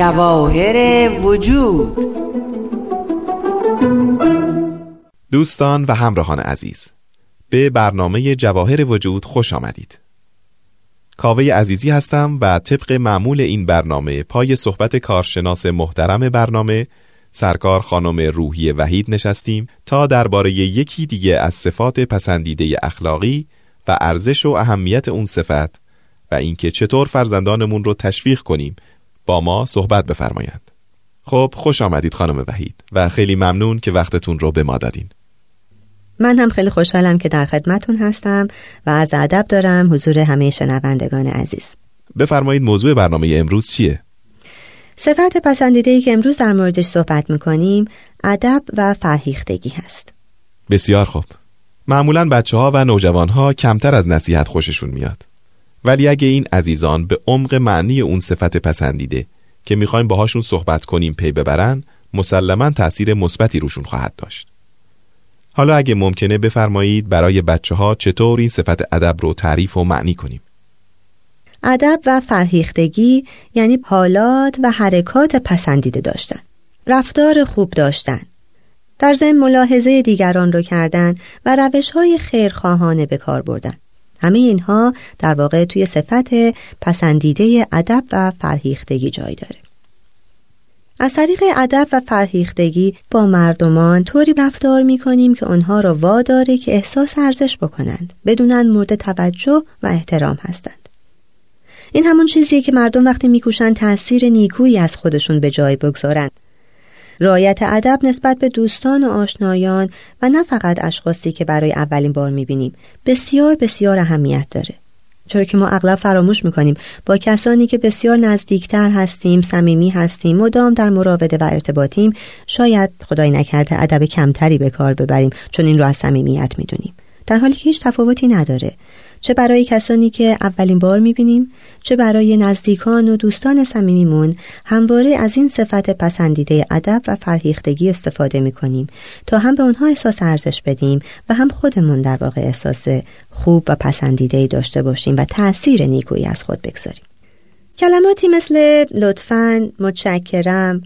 جواهر وجود. دوستان و همراهان عزیز به برنامه جواهر وجود خوش آمدید. کاوه عزیزی هستم و طبق معمول این برنامه پای صحبت کارشناس محترم برنامه سرکار خانم روحی وحید نشستیم تا درباره یکی دیگه از صفات پسندیده اخلاقی و ارزش و اهمیت اون صفت و اینکه چطور فرزندانمون رو تشویق کنیم با ما صحبت بفرمایند. خب خوش آمدید خانم وحید و خیلی ممنون که وقتتون رو به ما دادین. من هم خیلی خوشحالم که در خدمتون هستم و عرض ادب دارم حضور همه شنوندگان عزیز. بفرمایید موضوع برنامه امروز چیه؟ صفت پسندیده ای که امروز در موردش صحبت می‌کنیم ادب و فرهیختگی هست. بسیار خوب. معمولا بچه ها و نوجوان ها کمتر از نصیحت خوششون میاد. ولی اگه این عزیزان به عمق معنی اون صفت پسندیده که می‌خوایم باهاشون صحبت کنیم پی ببرن مسلما تأثیر مثبتی روشون خواهد داشت. حالا اگه ممکنه بفرمایید برای بچه ها چطور این صفت ادب رو تعریف و معنی کنیم. ادب و فرهیختگی یعنی حالات و حرکات پسندیده داشتن. رفتار خوب داشتن. در ضمن ملاحظه دیگران رو کردن و روش های خیرخواهانه به کار بردن. همه اینها در واقع توی صفت پسندیده ادب و فرهیختگی جای داره. از طریق ادب و فرهیختگی با مردمان طوری رفتار می کنیم که آنها را واداره که احساس ارزش بکنند بدونن مورد توجه و احترام هستند این همون چیزیه که مردم وقتی میکوشند تاثیر نیکویی از خودشون به جای بگذارند رایت ادب نسبت به دوستان و آشنایان و نه فقط اشخاصی که برای اولین بار می‌بینیم. بسیار بسیار اهمیت داره. چرا که ما اغلب فراموش می‌کنیم با کسانی که بسیار نزدیکتر هستیم صمیمی هستیم مدام در مراوده و ارتباطیم شاید خدای نکرده ادب کمتری به کار ببریم چون این رو از صمیمیت می‌دونیم. در حالی که هیچ تفاوتی نداره. چه برای کسانی که اولین بار می‌بینیم چه برای نزدیکان و دوستان صمیمیمون همواره از این صفت پسندیده ادب و فرهیختگی استفاده می‌کنیم تا هم به اونها احساس ارزش بدیم و هم خودمون در واقع احساس خوب و پسندیده داشته باشیم و تاثیر نیکویی از خود بگذاریم. کلماتی مثل لطفاً متشکرم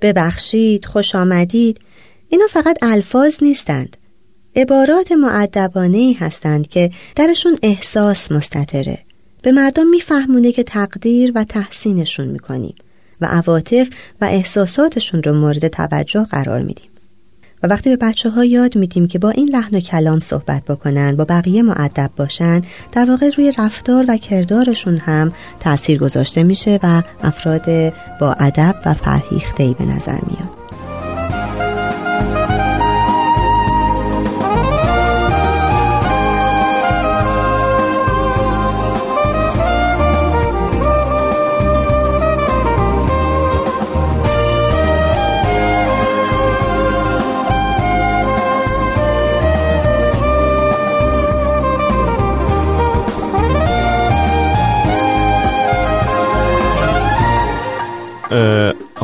ببخشید خوش آمدید اینا فقط الفاظ نیستند. عبارات معدبانه هستند که درشون احساس مستطره. به مردم میفهمونه که تقدیر و تحسینشون می‌کنیم و عواطف و احساساتشون رو مورد توجه قرار میدیم. و وقتی به بچه ها یاد میدیم که با این لحن و کلام صحبت بکنن با بقیه معدب باشن در واقع روی رفتار و کردارشون هم تأثیر گذاشته میشه و افراد با ادب و فرهیخته به نظر میاد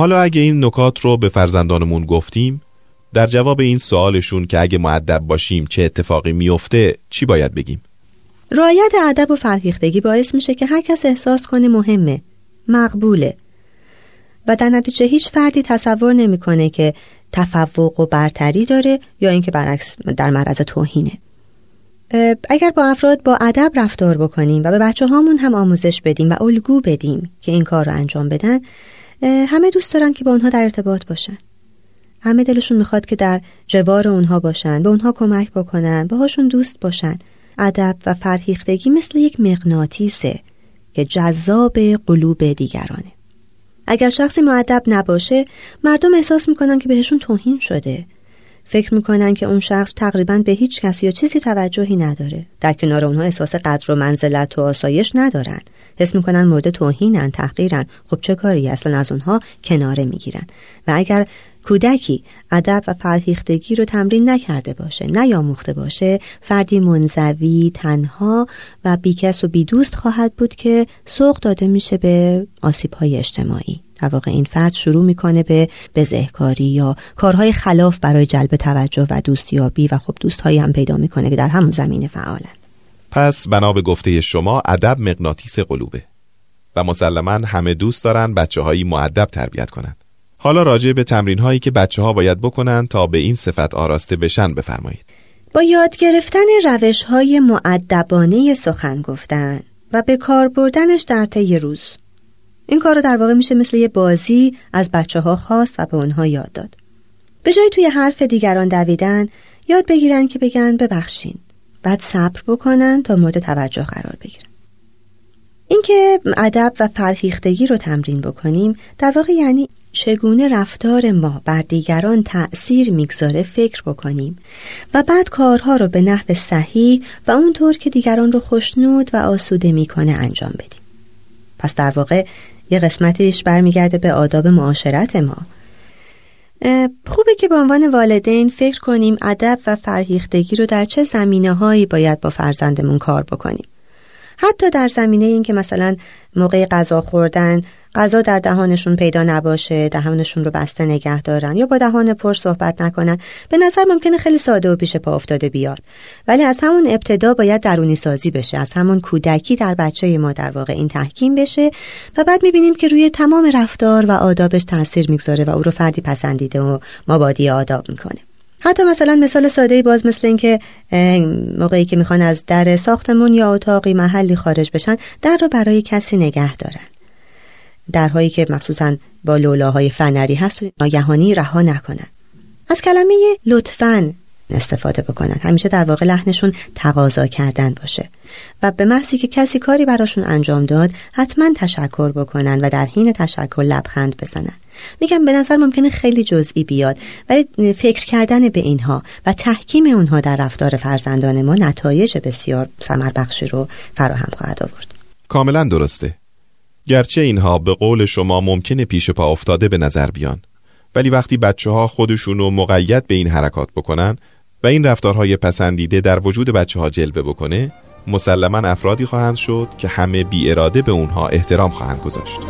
حالا اگه این نکات رو به فرزندانمون گفتیم در جواب این سوالشون که اگه معدب باشیم چه اتفاقی میفته چی باید بگیم؟ رایت ادب و فرهیختگی باعث میشه که هر کس احساس کنه مهمه مقبوله و در نتیجه هیچ فردی تصور نمی‌کنه که تفوق و برتری داره یا اینکه برعکس در معرض توهینه اگر با افراد با ادب رفتار بکنیم و به بچه هامون هم آموزش بدیم و الگو بدیم که این کار رو انجام بدن همه دوست دارن که با اونها در ارتباط باشن. همه دلشون می‌خواد که در جوار اونها باشن به اونها کمک بکنن باهاشون دوست باشن. ادب و فرهیختگی مثل یک مغناطیسه که جذاب قلوب دیگرانه. اگر شخصی معدب نباشه مردم احساس می‌کنن که بهشون توهین شده. فکر می‌کنن که اون شخص تقریبا به هیچ کسی یا چیزی توجهی نداره. در کنار اونها احساس قدر و منزلت و آسایش ندارن. حس می‌کنن مورد توهینن تحقیرن. خب چه کاری؟ اصلا از اونها کناره می‌گیرن. و اگر کودکی ادب و فرهیختگی رو تمرین نکرده باشه نیاموخته باشه فردی منزوی تنها و بیکس و بیدوست خواهد بود که سوق داده میشه به آسیب های اجتماعی. در واقع این فرد شروع می‌کنه به بزهکاری یا کارهای خلاف برای جلب توجه و دوستیابی و خب دوستهایی هم پیدا می‌کنه که در همون زمینه فعالن. پس بنا به گفته شما ادب مغناطیس قلوبه و مسلما همه دوست دارن بچه هایی معدب تربیت کنند. حالا راجع به تمرین هایی که بچه ها باید بکنن تا به این صفت آراسته بشن بفرمایید. با یاد گرفتن روش های معدبانه سخن گفتن و به کار بردنش در طی روز این کار رو در واقع میشه مثل یه بازی از بچه ها خواست و به اونها یاد داد به جای توی حرف دیگران دویدن یاد بگیرن که بگن ببخشین بعد صبر بکنن تا مورد توجه قرار بگیرن. اینکه ادب و فرهیختگی رو تمرین بکنیم در واقع یعنی چگونه رفتار ما بر دیگران تأثیر می‌گذاره فکر بکنیم و بعد کارها رو به نحو صحیح و اونطور که دیگران رو خوشنود و آسوده می‌کنه انجام بدیم. پس در واقع یه قسمتش برمیگرده به آداب معاشرت ما. خوبه که به عنوان والدین فکر کنیم ادب و فرهیختگی رو در چه زمینه هایی باید با فرزندمون کار بکنیم. حتی در زمینه این که مثلا موقع غذا خوردن غذا در دهانشون پیدا نباشه دهانشون رو بسته نگه دارن یا با دهان پر صحبت نکنن به نظر ممکنه خیلی ساده و پیش پا افتاده بیاد. ولی از همون ابتدا باید درونی سازی بشه از همون کودکی در بچه ما در واقع این تحکیم بشه و بعد می‌بینیم که روی تمام رفتار و آدابش تاثیر می‌گذاره و او رو فردی پسندیده و مابادی آداب می‌کنه حتی مثلا مثال ساده باز مثل اینکه موقعی که می‌خوان از در ساختمون یا اتاقی محلی خارج بشن در رو برای کسی نگه دارن. درهایی که مخصوصا با لولاهای فنری هست و ناگهانی رها نکنن از کلمه لطفاً استفاده بکنن همیشه در واقع لحنشون تقاضا کردن باشه. و به محضی که کسی کاری براشون انجام داد حتما تشکر بکنن و در حین تشکر لبخند بزنن میگم به نظر ممکنه خیلی جزئی بیاد ولی فکر کردن به اینها و تحکیم اونها در رفتار فرزندان ما نتایج بسیار ثمر بخشی رو فراهم خواهد آورد. کاملا درسته. گرچه اینها به قول شما ممکنه پیش پا افتاده به نظر بیان ولی وقتی بچه ها خودشونو مقید به این حرکات بکنن و این رفتارهای پسندیده در وجود بچه ها جلبه بکنه مسلما افرادی خواهند شد که همه بی اراده به اونها احترام خواهند گذاشت.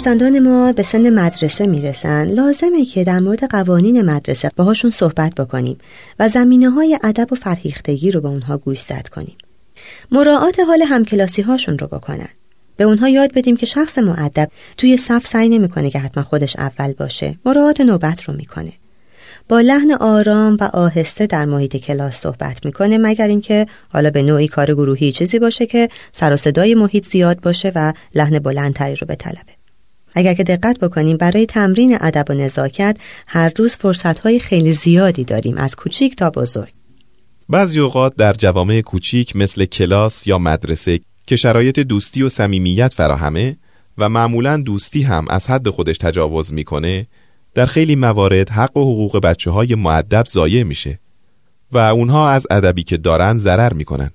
فرزندان ما به سن مدرسه می‌رسن. لازمه که در مورد قوانین مدرسه باهاشون صحبت بکنیم و زمینه های ادب و فرهیختگی رو به اونها گوشزد کنیم. مراعات حال همکلاسی هاشون رو بکنن. به اونها یاد بدیم که شخص معدب توی صف سعی نمی‌کنه که حتما خودش اول باشه. مراعات نوبت رو می‌کنه. با لحن آرام و آهسته در محیط کلاس صحبت می‌کنه مگر اینکه حالا به نوعی کار گروهی چیزی باشه که سر و صدای محیط زیاد باشه و لحن بلندتری رو بطلبه. اگر که دقت بکنیم برای تمرین ادب و نزاکت هر روز فرصتهای خیلی زیادی داریم از کوچیک تا بزرگ. بعضی اوقات در جوامع کوچیک مثل کلاس یا مدرسه که شرایط دوستی و صمیمیت فراهمه و معمولا دوستی هم از حد خودش تجاوز می‌کنه در خیلی موارد حق و حقوق بچه های معدب ضایع میشه و اونها از ادبی که دارن ضرر می‌کنن.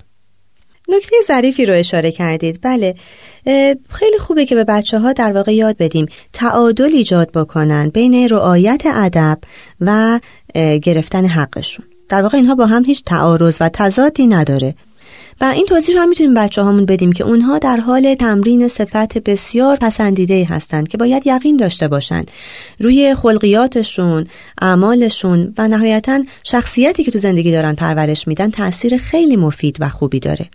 نکته ظریفی رو اشاره کردید. بله خیلی خوبه که به بچه ها در واقع یاد بدیم تعادل ایجاد بکنن بین رعایت ادب و گرفتن حقشون. در واقع اینها با هم هیچ تعارض و تضادی نداره. و این توضیح رو هم می‌تونیم بچه هامون بدیم که اونها در حال تمرین صفت بسیار پسندیده هستند که باید یقین داشته باشند. روی خلقیاتشون، اعمالشون و نهایتا شخصیتی که تو زندگی دارن پرورش میدن تاثیر خیلی مفید و خوبی داره.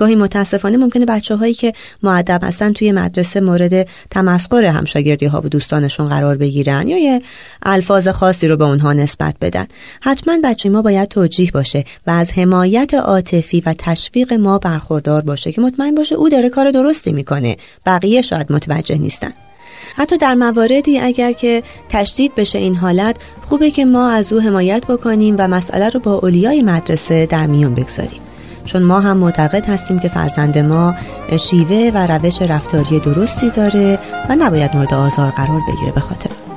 گاهی متاسفانه ممکنه بچه هایی که معدب هستن توی مدرسه مورد تمسخر همشاگردی ها و دوستانشون قرار بگیرن یا یه الفاظ خاصی رو به اونها نسبت بدن. حتما بچه ما باید توجیه باشه و از حمایت عاطفی و تشویق ما برخوردار باشه که مطمئن باشه او داره کار درستی می‌کنه. بقیه شاید متوجه نیستن. حتی در مواردی اگر که تشدید بشه این حالت خوبه که ما از او حمایت بکنیم و مسئله رو با اولیای مدرسه در میون بگذاریم. چون ما هم معتقد هستیم که فرزند ما شیوه و روش رفتاری درستی داره و نباید مورد آزار قرار بگیره به خاطر.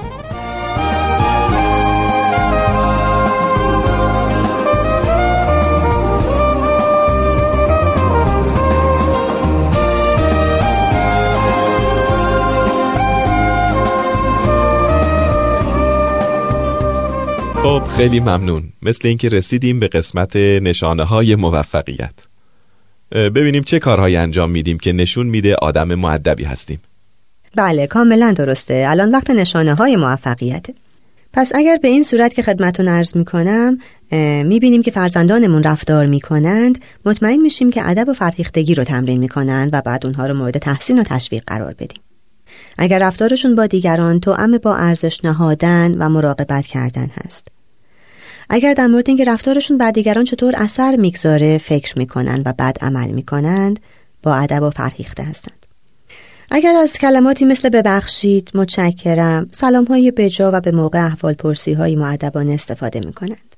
خیلی ممنون. مثل اینکه رسیدیم به قسمت نشانه های موفقیت ببینیم چه کارهایی انجام میدیم که نشون میده آدم معدبی هستیم. بله کاملا درسته. الان وقت نشانه های موفقیته. پس اگر به این صورت که خدمتون عرض می کنم می بینیم که فرزندانمون رفتار می کنند مطمئن میشیم که ادب و فرهیختگی رو تمرین می کنند و بعد اونها رو مورد تحسین و تشویق قرار بدیم. اگر رفتارشون با دیگران تو با ارزش نهادن و مراقبت کردن هست. اگر در مورد اینکه رفتارشون بر دیگران چطور اثر می‌گذاره فکر می‌کنن و بعد عمل می‌کنند با ادب و فرهیخته هستند اگر از کلماتی مثل ببخشید، متشکرم، سلام های بجا و به موقع احوال پرسی های معدبانه استفاده می کنند.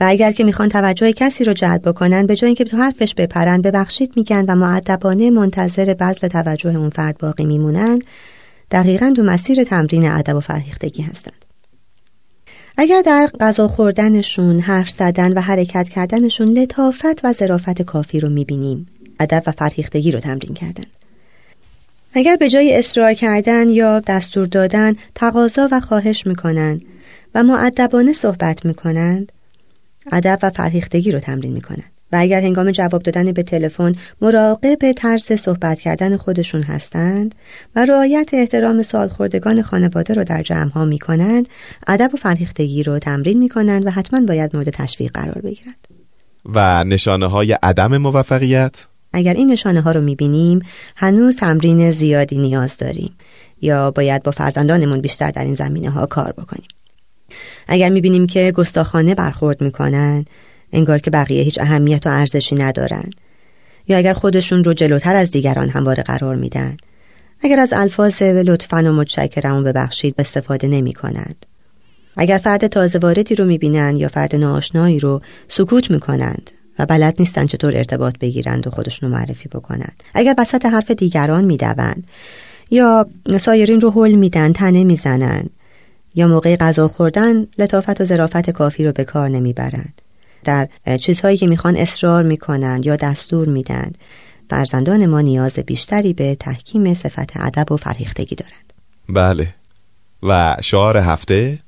و اگر که می‌خوان توجه کسی رو جلب بکنن به جای اینکه تو حرفش بپرن ببخشید میگن و معدبانه منتظر بذل توجه اون فرد باقی میمونند دقیقا دو مسیر تمرین ادب و فرهیختگی هستند اگر در غذا خوردنشون حرف زدن و حرکت کردنشون لطافت و ظرافت کافی رو می‌بینیم ادب و فرهیختگی رو تمرین کردن. اگر به جای اصرار کردن یا دستور دادن تقاضا و خواهش می‌کنند و معدبانه صحبت می‌کنند ادب و فرهیختگی رو تمرین می‌کنند و اگر هنگام جواب دادن به تلفن مراقب طرز صحبت کردن خودشون هستند و رعایت احترام سالخوردگان خانواده رو در جمع ها می کنند ادب و فرهیختگی رو تمرین می کنند و حتما باید مورد تشویق قرار بگیرد و نشانه های عدم موفقیت؟ اگر این نشانه ها رو می بینیم هنوز تمرین زیادی نیاز داریم یا باید با فرزندانمون بیشتر در این زمینه ها کار بکنیم. اگر می بینیم که گستاخانه برخورد می‌کنن انگار که بقیه هیچ اهمیت و ارزشی ندارن. یا اگر خودشون رو جلوتر از دیگران همواره قرار میدن. اگر از الفاظ لطفا و متشکرم و ببخشید استفاده نمی کنند. اگر فرد تازه واردی رو می‌بینند یا فرد ناآشنایی رو سکوت می‌کنند و بلد نیستن چطور ارتباط بگیرند و خودشون رو معرفی بکنند. اگر وسط حرف دیگران می‌دوند یا سایرین رو حل میدن تنه می‌زنند یا موقع غذا خوردن لطافت و ظرافت کافی رو به کار نمی‌برند. در چیزهایی که می‌خوان اصرار می‌کنند یا دستور میدند فرزندان ما نیاز بیشتری به تحکیم صفت ادب و فرهیختگی دارند. بله. و شعار هفته؟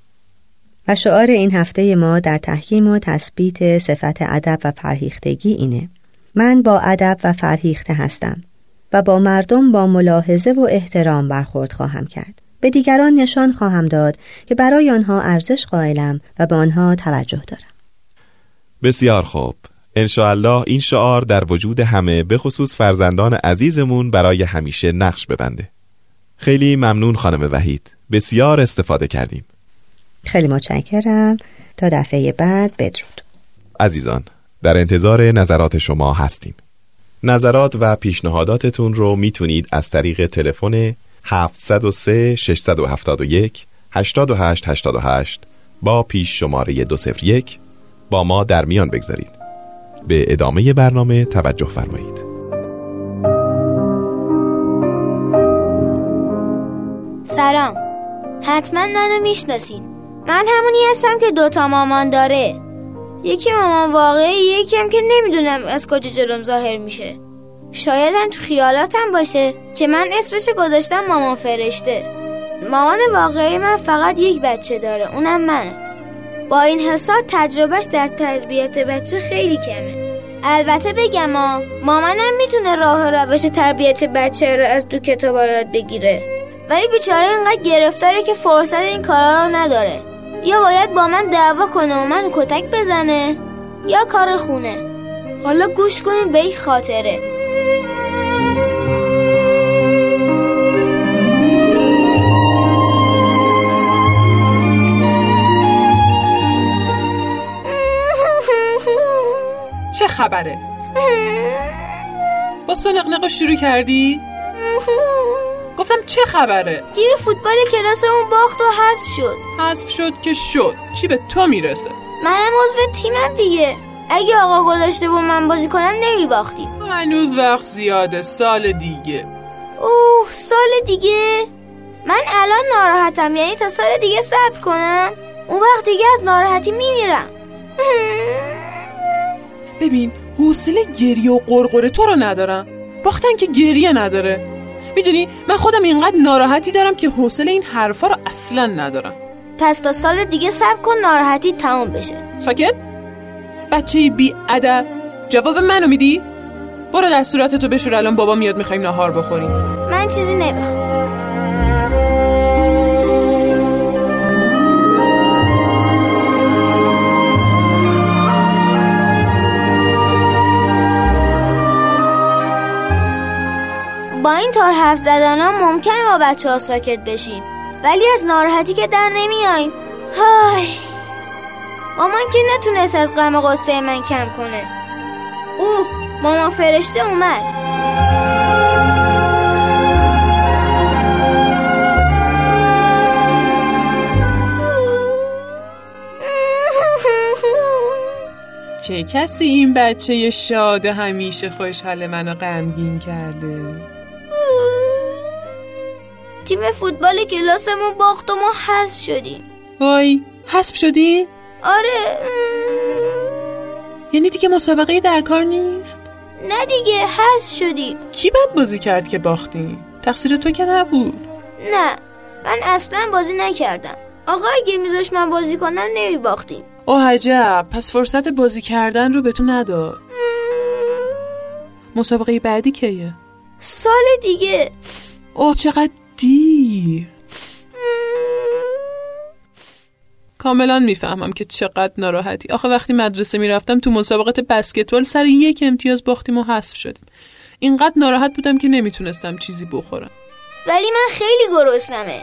و شعار این هفته ما در تحکیم و تثبیت صفت ادب و فرهیختگی اینه. من با ادب و فرهیخته هستم و با مردم با ملاحظه و احترام برخورد خواهم کرد. به دیگران نشان خواهم داد که برای آنها ارزش قائلم و به آنها توجه دارم. بسیار خوب. انشاءالله این شعار در وجود همه به خصوص فرزندان عزیزمون برای همیشه نقش ببنده. خیلی ممنون خانم وحید. بسیار استفاده کردیم. خیلی متشکرم. تا دفعه بعد بدرود. عزیزان در انتظار نظرات شما هستیم. نظرات و پیشنهاداتتون رو می‌تونید از طریق تلفن 703 671 8888 با پیش شماره 201 با ما در میان بگذارید. به ادامه برنامه توجه فرمایید. سلام. حتما منو می‌شناسین. من همونی هستم که دوتا مامان داره. یکی مامان واقعی یکی هم که نمی‌دونم از کجا جلوم ظاهر میشه. شاید هم تو خیالاتم باشه که من اسمش گذاشتم مامان فرشته. مامان واقعی من فقط یک بچه داره اونم منه. با این حساب تجربهش در تربیت بچه خیلی کمه. البته بگم ما مامانم می‌تونه راه روش تربیت بچه رو از دو کتاب یاد بگیره. ولی بیچاره اینقدر گرفتاره که فرصت این کارا رو نداره. یا باید با من دعوا کنه و من کتک بزنه یا کار خونه. حالا گوش کنید به این خاطره. خبره؟ با نقنق شروع کردی؟ گفتم چه خبره؟ تیم فوتبال کلاسمون باخت و حذف شد. حذف شد که شد. چی به تو می‌رسه؟ منم عضو تیمم دیگه. اگه آقا گذاشته با من بازی کنم نمیباختیم. هنوز وقت زیاده. سال دیگه. اوه سال دیگه؟ من الان ناراحتم. یعنی تا سال دیگه صبر کنم؟ اون وقت دیگه از ناراحتی میمیرم. ببین حوصله گریه و قرقره تو رو ندارم. باختن که گریه نداره. می‌دونی من خودم اینقدر ناراحتی دارم که حوصله این حرفا رو اصلا ندارم. پس تا سال دیگه صبر کن ناراحتی تمام بشه. ساکت؟ بچه بی ادب جواب منو میدی؟ برو دستورات تو بشور الان بابا میاد می‌خوایم نهار بخوریم. من چیزی نمی‌خوام. این طور حرف زدن ها ممکن با بچه ها ساکت بشیم. ولی از ناراحتی که در نمیاییم. های. مامان که نتونست از غم قصه من کم کنه. اوه مامان فرشته اومد. چه کسی این بچه شاد همیشه خوشحال منو غمگین کرده؟ تیم فوتبال کلاسمون باخت و ما حذف شدیم. وای حذف شدی؟ آره. یعنی دیگه مسابقه در کار نیست؟ نه دیگه حذف شدیم. کی بد بازی کرد که باختیم؟ تقصیر تو که نبود. نه من اصلا بازی نکردم. آقا اگه میذاش من بازی کنم نمی باختیم اوه عجب پس فرصت بازی کردن رو به تو نداد. مسابقه بعدی کیه؟ سال دیگه. اوه چقدر دیر کاملا می‌فهمم که چقدر ناراحتی. آخه وقتی مدرسه می‌رفتم تو مسابقات بسکتبال سر یک امتیاز باختیم و حذف شدیم. اینقدر ناراحت بودم که نمی‌تونستم چیزی بخورم. ولی من خیلی گرسنمه.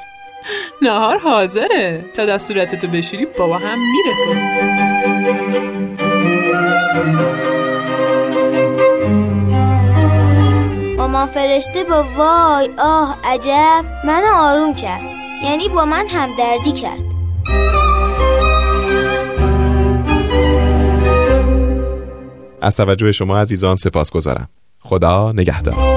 نهار حاضره. تا دستورتتو بشوری بابا هم می‌رسه. فرشته با وای آه عجب منو آروم کرد. یعنی با من همدردی کرد. از توجه شما عزیزان سپاس گذارم خدا نگهدار.